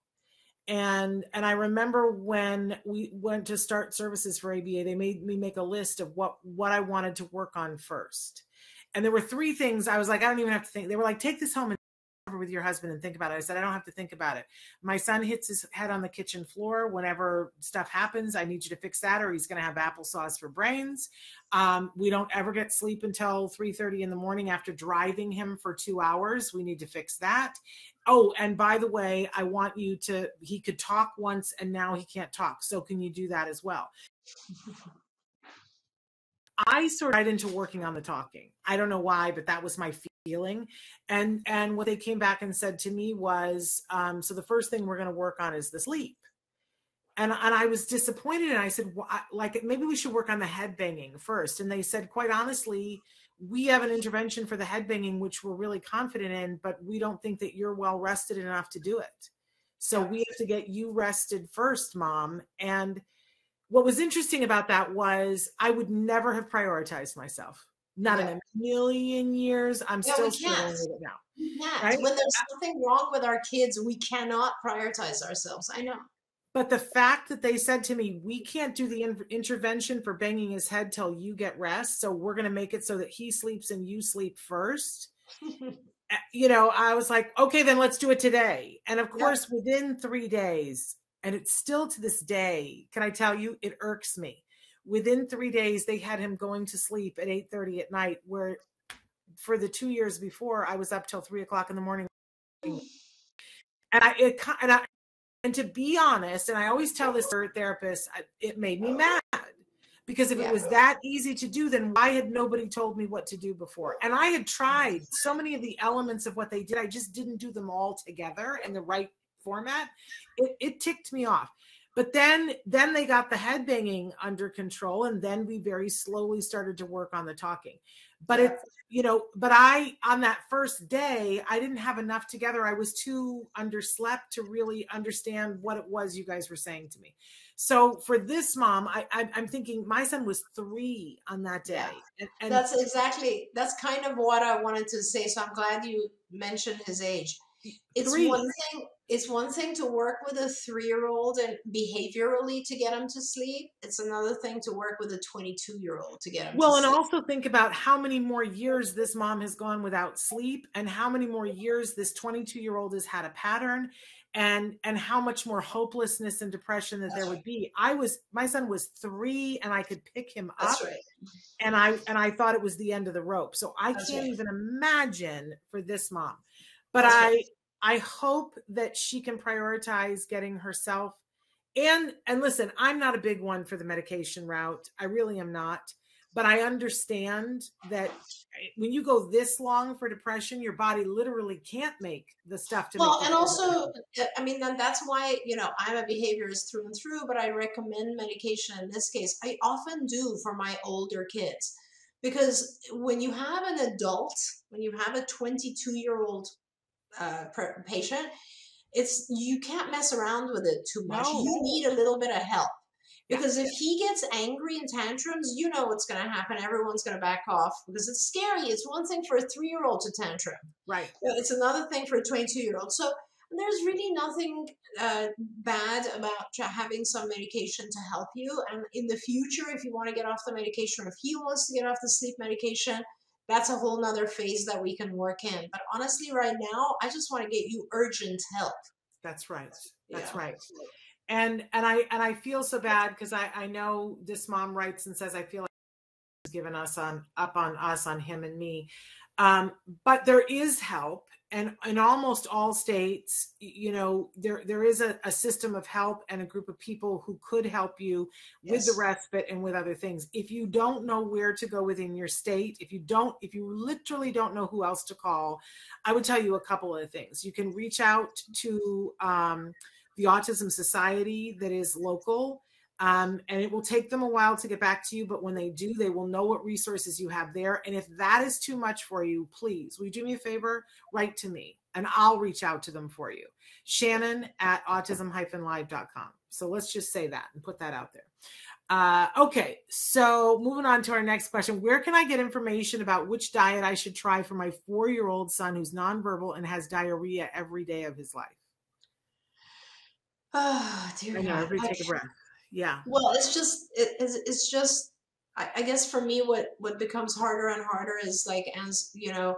and and i remember when we went to start services for aba they made me make a list of what what i wanted to work on first and there were three things i was like i don't even have to think. They were like take this home and with your husband and think about it. I said i don't have to think about it. My son hits his head on the kitchen floor whenever stuff happens. I need you to fix that or he's going to have applesauce for brains. Um, we don't ever get sleep until 3.30 in the morning after driving him for two hours. We need to fix that. Oh and by the way i want you to he could talk once and now he can't talk. So can you do that as well i sort of got into working on the talking. I don't know why but that was my feeling. And and what they came back and said to me was um, so the first thing we're going to work on is the sleep and and I was disappointed and I said well, I, like maybe we should work on the head banging first. And they said quite honestly we have an intervention for the head banging, which we're really confident in, but we don't think that you're well rested enough to do it. So we have to get you rested first, mom. And what was interesting about that was I would never have prioritized myself. Not yeah. in a million years. I'm yeah, still struggling with it now. Yeah. Right? When there's something wrong with our kids, we cannot prioritize ourselves. I know. But the fact that they said to me, we can't do the in- intervention for banging his head till you get rest. So we're going to make it so that he sleeps and you sleep first. Eh, you know, I was like, okay, then let's do it today. And of course, yep. within three days, and it's still to this day, can I tell you, it irks me. Within three days, they had him going to sleep at 8:30 at night, where for the two years before, I was up till three o'clock in the morning. And I, it, and I, and to be honest, and I always tell this therapist, it made me mad because if yeah. it was that easy to do, then why had nobody told me what to do before? And I had mm-hmm. tried so many of the elements of what they did, I just didn't do them all together in the right format. It, it ticked me off. But then, then they got the head banging under control, and then we very slowly started to work on the talking. But yeah. it's you know, but I, on that first day, I didn't have enough together. I was too underslept to really understand what it was you guys were saying to me. So for this mom, I, I am thinking my son was three on that day. Yeah. And, and that's exactly that's kind of what I wanted to say. So I'm glad you mentioned his age. It's three. one thing it's one thing to work with a three year old and behaviorally to get him to sleep. It's another thing to work with a 22 year old to get him to sleep. well, and also think about how many more years this mom has gone without sleep and how many more years this 22 year old has had a pattern and and how much more hopelessness and depression that That's there right. would be. I was my son was 3 and I could pick him That's up. Right. And I and I thought it was the end of the rope. So I That's can't right. even imagine for this mom. But I I hope that she can prioritize getting herself and and listen, I'm not a big one for the medication route. I really am not. But I understand that eh, when you go this long for depression, your body literally can't make the stuff to. Well, and also, eh, I mean, then that's why you know I'm a behaviorist through and through. But I recommend medication in this case. I often do for my older kids because when you have an adult, when you have a 22 year old uh, patient, it's you can't mess around with it too much. No. You need a little bit of help because if he gets angry and tantrums, you know what's going to happen. Everyone's going to back off because it's scary. It's one thing for a three year old to tantrum, right? It's another thing for a 22 year old. So there's really nothing uh, bad about having some medication to help you. And in the future, if you want to get off the medication, or if he wants to get off the sleep medication, that's a whole nother phase that we can work in. But honestly, right now, I just want to get you urgent help. That's right. That's Yeah. right. And and I and I feel so bad because I I know this mom writes and says I feel like he's given us on up on us on him and me. Um, but there is help, and in almost all states, you know, there there is a, a system of help and a group of people who could help you with the respite and with other things. If you don't know where to go within your state, if you don't, if you literally don't know who else to call, I would tell you a couple of things. You can reach out to um, the Autism Society that is local. Um, and it will take them a while to get back to you, but when they do, they will know what resources you have there. And if that is too much for you, please, will you do me a favor? Write to me and I'll reach out to them for you. Shannon at autism-live.com. So let's just say that and put that out there. Uh, okay, so moving on to our next question. Where can I get information about which diet I should try for my four year old son who's nonverbal and has diarrhea every day of his life? Oh, dear I know, everybody take a breath. Yeah. Well, it's just it, it's, it's just I, I guess for me what what becomes harder and harder is like as you know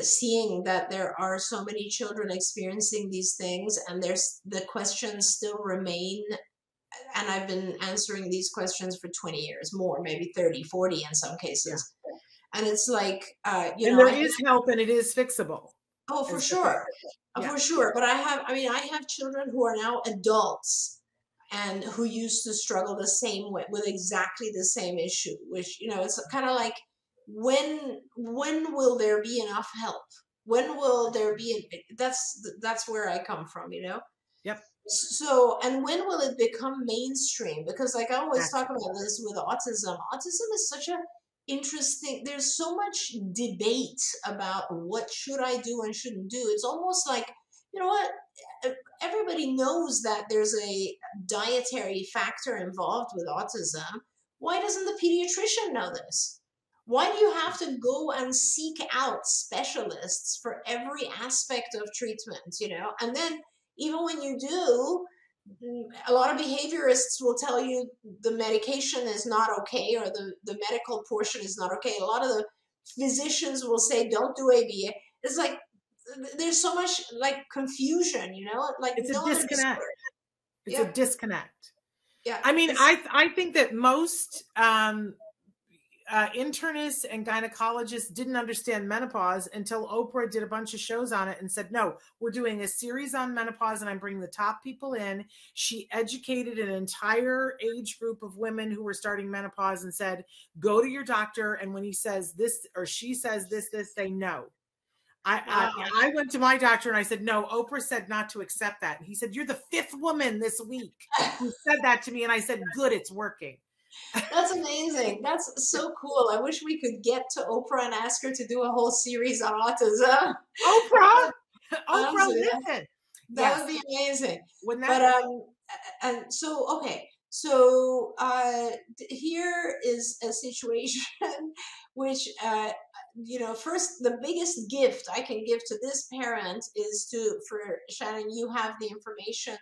seeing that there are so many children experiencing these things and there's the questions still remain and I've been answering these questions for 20 years more maybe 30 40 in some cases and it's like uh you and know there I is help and it is fixable. Oh, for sure. Uh, Yeah. For sure. But I have, I mean, I have children who are now adults and who used to struggle the same way with exactly the same issue, which, you know, it's kind of like when, when will there be enough help? When will there be, that's, that's where I come from, you know? Yep. So, and when will it become mainstream? Because, like I always talk about this with autism, autism is such a interesting there's so much debate about what should i do and shouldn't do it's almost like you know what everybody knows that there's a dietary factor involved with autism why doesn't the pediatrician know this why do you have to go and seek out specialists for every aspect of treatment you know and then even when you do a lot of behaviorists will tell you the medication is not okay or the, the medical portion is not okay. A lot of the physicians will say, don't do ABA. It's like, there's so much like confusion, you know, like It's a no understood. disconnect. It's Yeah. a disconnect. Yeah. I mean, I I think that most um, uh, internists and gynecologists didn't understand menopause until Oprah did a bunch of shows on it and said, "No, we're doing a series on menopause, and I'm bringing the top people in." She educated an entire age group of women who were starting menopause and said, "Go to your doctor, and when he says this or she says this, this, say no." I, Wow. I I went to my doctor and I said, "No, Oprah said not to accept that." And he said, "You're the fifth woman this week who said that to me," and I said, "Good, it's working." That's amazing. That's so cool. I wish we could get to Oprah and ask her to do a whole series on autism. Oprah, Oprah, listen. That Yes. would be amazing. Wouldn't but that? um and so okay so uh here is a situation which uh you know first the biggest gift i can give to this parent is to for shannon you have the information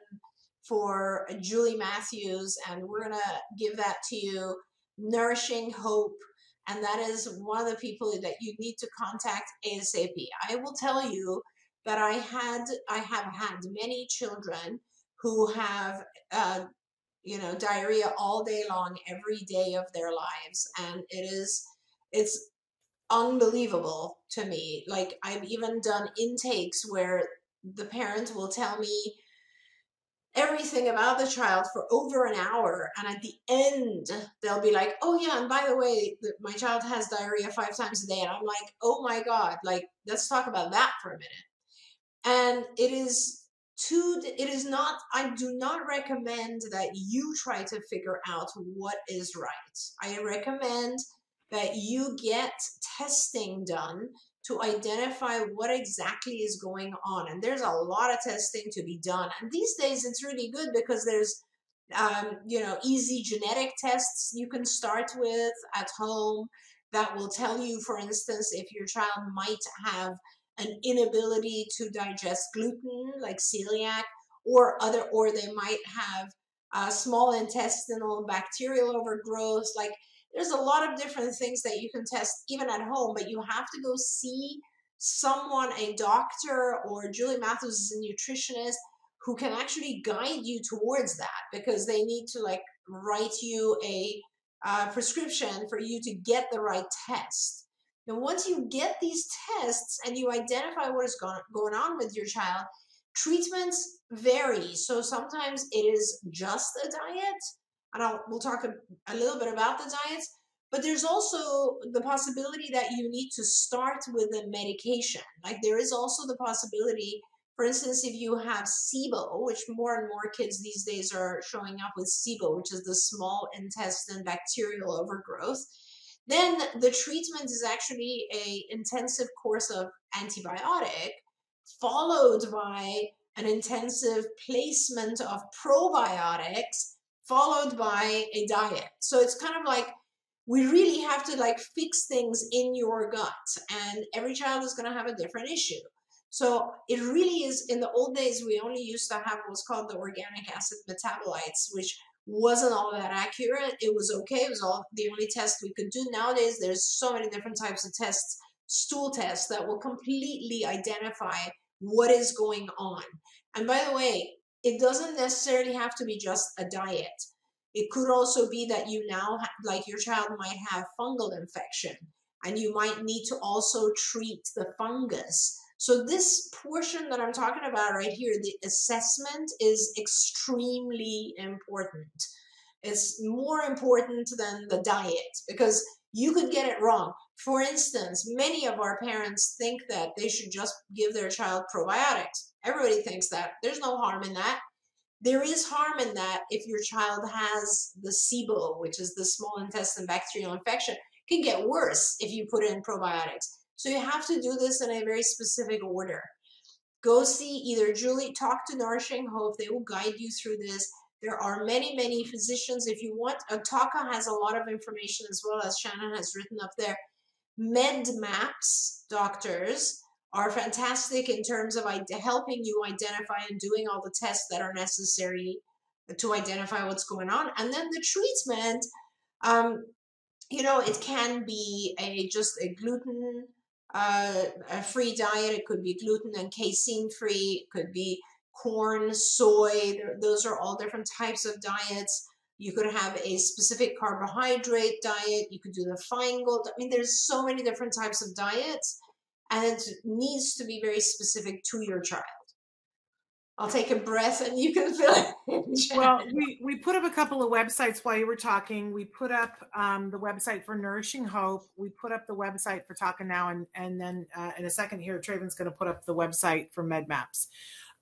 for julie matthews and we're gonna give that to you nourishing hope and that is one of the people that you need to contact asap i will tell you that i had i have had many children who have uh, you know diarrhea all day long every day of their lives and it is it's unbelievable to me. Like i've even done intakes where the parent will tell me everything about the child for over an hour and at the end they'll be like oh yeah and by the way my child has diarrhea five times a day and i'm like oh my god like let's talk about that for a minute. And it is too it is not i do not recommend that you try to figure out what is right. I recommend that you get testing done to identify what exactly is going on. And there's a lot of testing to be done. And these days it's really good because there's um, you know easy genetic tests you can start with at home that will tell you for instance if your child might have an inability to digest gluten like celiac or other or they might have uh, small intestinal bacterial overgrowth. Like there's a lot of different things that you can test even at home, but you have to go see someone, a doctor, or Julie Matthews is a nutritionist who can actually guide you towards that because they need to like write you a uh, prescription for you to get the right test. And once you get these tests and you identify what is going, going on with your child, treatments vary. So sometimes it is just a diet, and I'll, we'll talk a, a little bit about the diets. But there's also the possibility that you need to start with a medication. Like there is also the possibility, for instance, if you have SIBO, which more and more kids these days are showing up with SIBO, which is the small intestine bacterial overgrowth, then the treatment is actually a intensive course of antibiotic followed by an intensive placement of probiotics followed by a diet. So it's kind of like we really have to like fix things in your gut and every child is going to have a different issue. So it really is in the old days we only used to have what's called the organic acid metabolites which wasn't all that accurate. It was okay. It was all the only test we could do. Nowadays there's so many different types of tests, stool tests that will completely identify what is going on. And by the way, it doesn't necessarily have to be just a diet. It could also be that you now, like your child might have fungal infection and you might need to also treat the fungus. So this portion that I'm talking about right here, the assessment is extremely important. It's more important than the diet because you could get it wrong. For instance, many of our parents think that they should just give their child probiotics. Everybody thinks that. There's no harm in that. There is harm in that if your child has the SIBO, which is the small intestine bacterial infection. It can get worse if you put in probiotics. So you have to do this in a very specific order. Go see either Julie, talk to Nourishing Hope. They will guide you through this. There are many, many physicians. If you want, Ataka has a lot of information as well as Shannon has written up there. MedMaps doctors are fantastic in terms of helping you identify and doing all the tests that are necessary to identify what's going on. And then the treatment, um, you know, it can be a just a gluten uh, a free diet. It could be gluten and casein free. It could be corn, soy. Those are all different types of diets. You could have a specific carbohydrate diet. You could do the Feingold. I mean, there's so many different types of diets, and it needs to be very specific to your child. I'll take a breath and you can fill it. Well, we, we put up a couple of websites while you were talking. We put up um, the website for Nourishing Hope. We put up the website for Talking Now, and, and then uh, in a second here, Traven's going to put up the website for MedMaps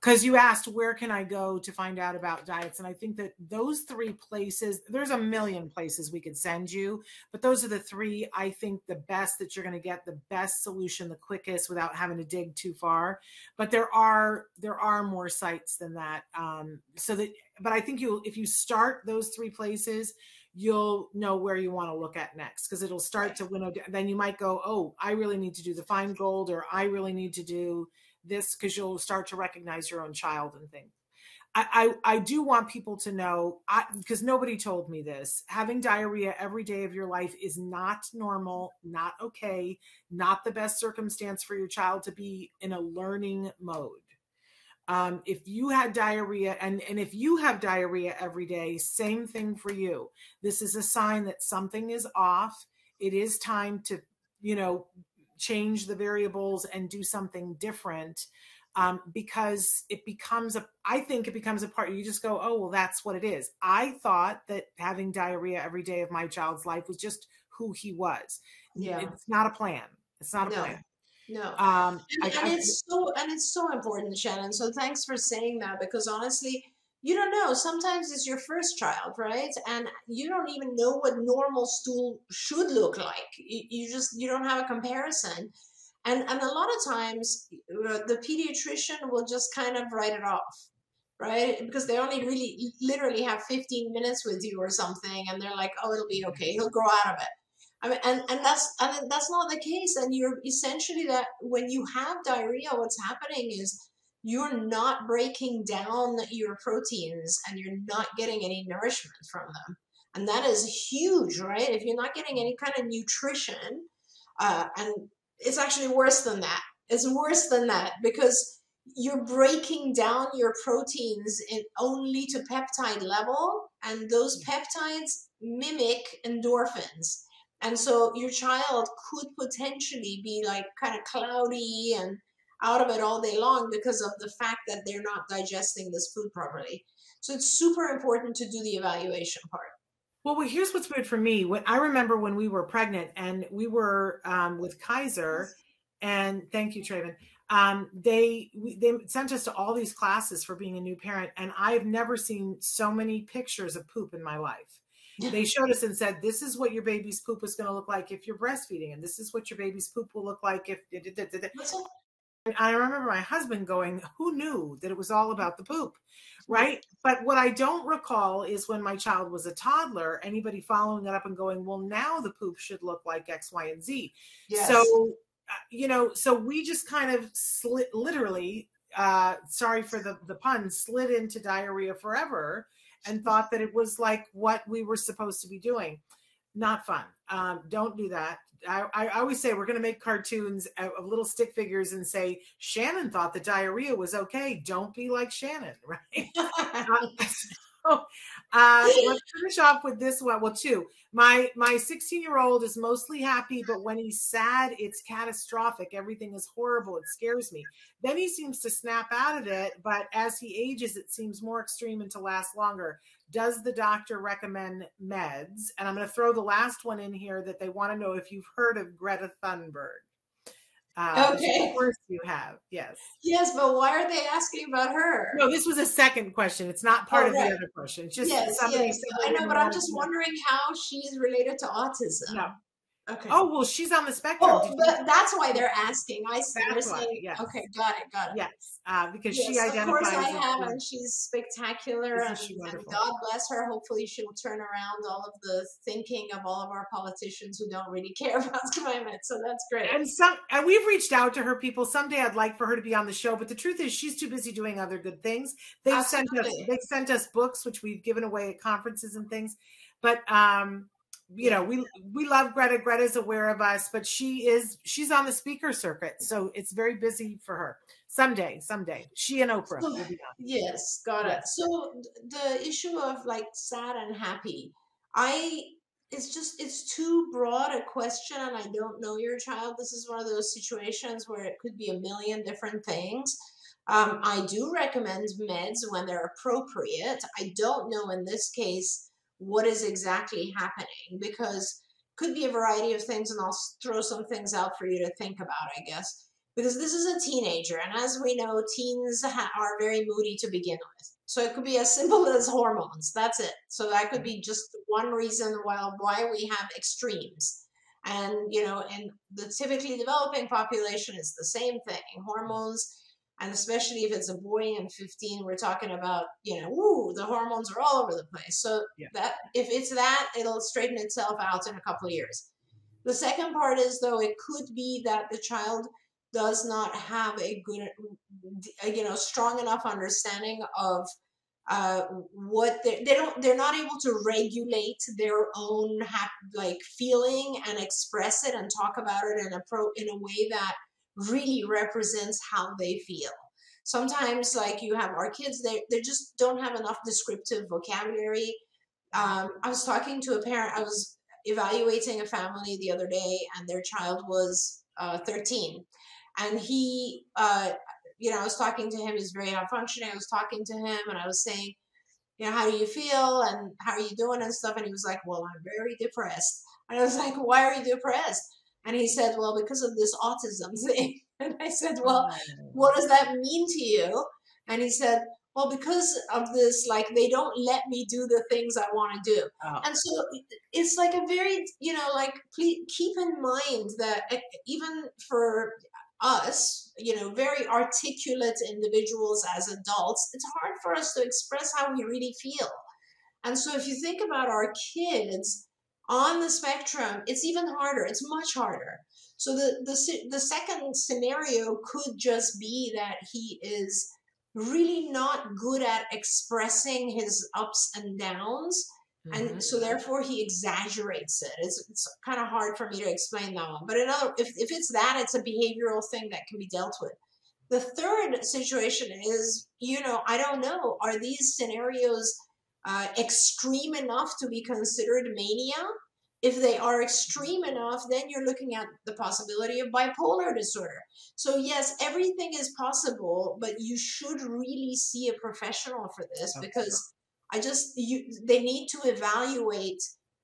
because you asked where can i go to find out about diets and i think that those three places there's a million places we could send you but those are the three i think the best that you're going to get the best solution the quickest without having to dig too far but there are there are more sites than that um, so that but i think you if you start those three places you'll know where you want to look at next because it'll start to winnow down. Then you might go, oh, I really need to do the Feingold or I really need to do this because you'll start to recognize your own child and things. I, I, I do want people to know because nobody told me this. Having diarrhea every day of your life is not normal, not okay, not the best circumstance for your child to be in a learning mode. Um, if you had diarrhea and, and if you have diarrhea every day, same thing for you. This is a sign that something is off. It is time to, you know, change the variables and do something different um, because it becomes a i think it becomes a part you just go oh well that's what it is. I thought that having diarrhea every day of my child's life was just who he was. Yeah. It's not a plan. It's not a no. plan. No. Um and, I, and I, it's so and it's so important shannon so thanks for saying that because honestly you don't know. Sometimes it's your first child, right? And you don't even know what normal stool should look like. You, just you don't have a comparison. And and a lot of times the pediatrician will just kind of write it off, right? Because they only really literally have 15 minutes with you or something, and they're like, oh, it'll be mm-hmm. okay. He'll grow out of it. I mean, and, and that's and that's not the case. And you're essentially that when you have diarrhea, what's happening is you're not breaking down your proteins and you're not getting any nourishment from them. And that is huge, right? If you're not getting any kind of nutrition, uh, and it's actually worse than that. It's worse than that because you're breaking down your proteins in only to peptide level, and those peptides mimic endorphins. And so your child could potentially be like kind of cloudy and out of it all day long because of the fact that they're not digesting this food properly. So it's super important to do the evaluation part. Well, here's what's weird for me. When I remember when we were pregnant and we were um, with Kaiser, and thank you, Traven. Um, they they sent us to all these classes for being a new parent, and I've never seen so many pictures of poop in my life. They showed us and said, "This is what your baby's poop is going to look like if you're breastfeeding, and this is what your baby's poop will look like if." I remember my husband going, "Who knew that it was all about the poop?" right? But what I don't recall is when my child was a toddler, anybody following it up and going, well, now the poop should look like X, Y, and Z. Yes. So, uh, you know, so we just kind of slid, literally, uh, sorry for the, the pun, slid into diarrhea forever and thought that it was like what we were supposed to be doing. Not fun. Um, don't do that. I, I always say we're going to make cartoons of little stick figures and say Shannon thought the diarrhea was okay. Don't be like Shannon, right? so, uh, let's finish off with this one. Well, two. My my 16 year old is mostly happy, but when he's sad, it's catastrophic. Everything is horrible. It scares me. Then he seems to snap out of it, but as he ages, it seems more extreme and to last longer does the doctor recommend meds? And I'm going to throw the last one in here that they want to know if you've heard of Greta Thunberg. Uh, okay. Of course you have. Yes. Yes, but why are they asking about her? No, this was a second question. It's not part oh, of right. the other question. It's just yes, yes. I know, but I'm just wondering how she's related to autism. No. Okay. Oh well, she's on the spectrum. Oh, but that's why they're asking. I see. That's why, saying, yes. Okay, got it, got it. Yes, uh, because yes, she identifies. Of course, I have, and she's spectacular. And, and, God bless her. Hopefully, she'll turn around all of the thinking of all of our politicians who don't really care about climate. So that's great. And some, and we've reached out to her people. Someday, I'd like for her to be on the show, but the truth is, she's too busy doing other good things. They've Absolutely. sent us, they sent us books, which we've given away at conferences and things. But um, you know we we love greta. Greta's aware of us but she is she's on the speaker circuit so it's very busy for her. Someday someday. She and oprah so, yes got it. So the issue of like sad and happy i it's just it's too broad a question and i don't know your child. This is one of those situations where it could be a million different things. Um, i do recommend meds when they're appropriate. I don't know in this case what is exactly happening because could be a variety of things and I'll throw some things out for you to think about, I guess. Because this is a teenager, and as we know, teens are very moody to begin with. So it could be as simple as hormones. That's it. So that could be just one reason why why we have extremes. And you know, in the typically developing population, it's the same thing. Hormones and especially if it's a boy in 15 we're talking about you know ooh the hormones are all over the place so yeah. that if it's that it'll straighten itself out in a couple of years the second part is though it could be that the child does not have a good you know strong enough understanding of uh, what they they don't they're not able to regulate their own hap, like feeling and express it and talk about it in a pro in a way that really represents how they feel. Sometimes, like you have our kids, they, they just don't have enough descriptive vocabulary. Um, I was talking to a parent, I was evaluating a family the other day, and their child was uh, 13. And he, uh, you know, I was talking to him, he's very high functioning. I was talking to him, and I was saying, you know, how do you feel and how are you doing and stuff? And he was like, well, I'm very depressed. And I was like, why are you depressed? And he said, Well, because of this autism thing. And I said, Well, oh. what does that mean to you? And he said, Well, because of this, like they don't let me do the things I want to do. Oh. And so it's like a very, you know, like please keep in mind that eh, even for us, you know, very articulate individuals as adults, it's hard for us to express how we really feel. And so if you think about our kids, on the spectrum, it's even harder. It's much harder. So the, the, the second scenario could just be that he is really not good at expressing his ups and downs and Mhm. so therefore he exaggerates it. It's, it's kind of hard for me to explain that one. But another, if if it's that, it's a behavioral thing that can be dealt with. The third situation is, you know, I don't know, are these scenarios uh, extreme enough to be considered mania? If they are extreme enough, then you're looking at the possibility of bipolar disorder. So, yes, everything is possible, but you should really see a professional for this Okay. because I just, you, they need to evaluate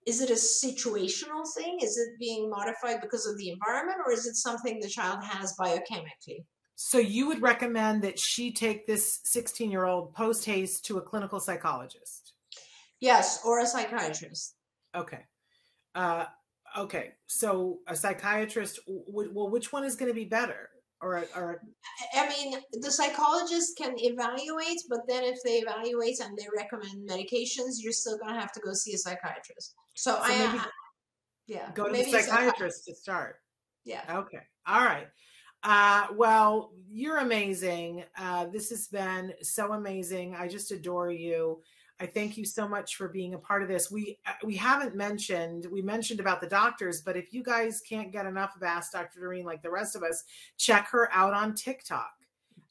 is it a situational thing? Is it being modified because of the environment, or is it something the child has biochemically? So you would recommend that she take this 16 year old post haste to a clinical psychologist? Yes, or a psychiatrist. Okay. Uh, okay. So a psychiatrist, w- well, which one is going to be better? Or, a- or I mean, the psychologist can evaluate, but then if they evaluate and they recommend medications, you're still gonna have to go see a psychiatrist. So, I, maybe I- yeah, go to maybe the a psychiatrist to start. yeah, Okay. All right. Uh, well, you're amazing. Uh, this has been so amazing. I just adore you. I thank you so much for being a part of this. We uh, we haven't mentioned we mentioned about the doctors, but if you guys can't get enough of Ask Dr. Doreen like the rest of us, check her out on TikTok.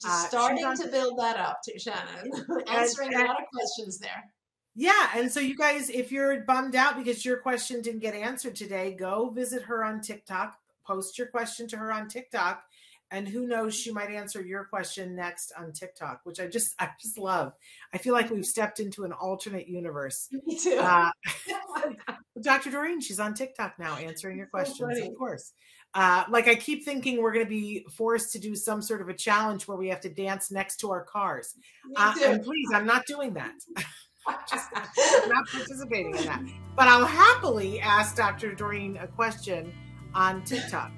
Uh, starting on- to build that up, to Shannon, answering a and- lot of questions there. Yeah, and so you guys, if you're bummed out because your question didn't get answered today, go visit her on TikTok. Post your question to her on TikTok, and who knows, she might answer your question next on TikTok, which I just, I just love. I feel like we've stepped into an alternate universe. Me too. Uh, Dr. Doreen, she's on TikTok now answering your questions, of course. Uh, like I keep thinking we're going to be forced to do some sort of a challenge where we have to dance next to our cars. Uh, and please, I'm not doing that. just I'm not participating in that. But I'll happily ask Dr. Doreen a question on TikTok.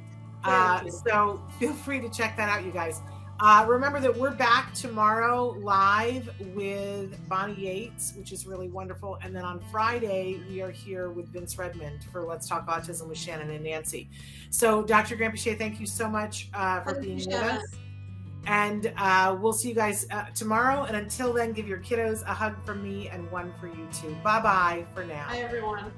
Uh, so feel free to check that out, you guys. Uh, remember that we're back tomorrow live with Bonnie Yates, which is really wonderful. And then on Friday, we are here with Vince Redmond for Let's Talk Autism with Shannon and Nancy. So, Dr. Granpeesheh, thank you so much uh, for Thank being with us. And uh, we'll see you guys uh, tomorrow. And until then, give your kiddos a hug from me and one for you too. Bye bye for now. Hi, everyone.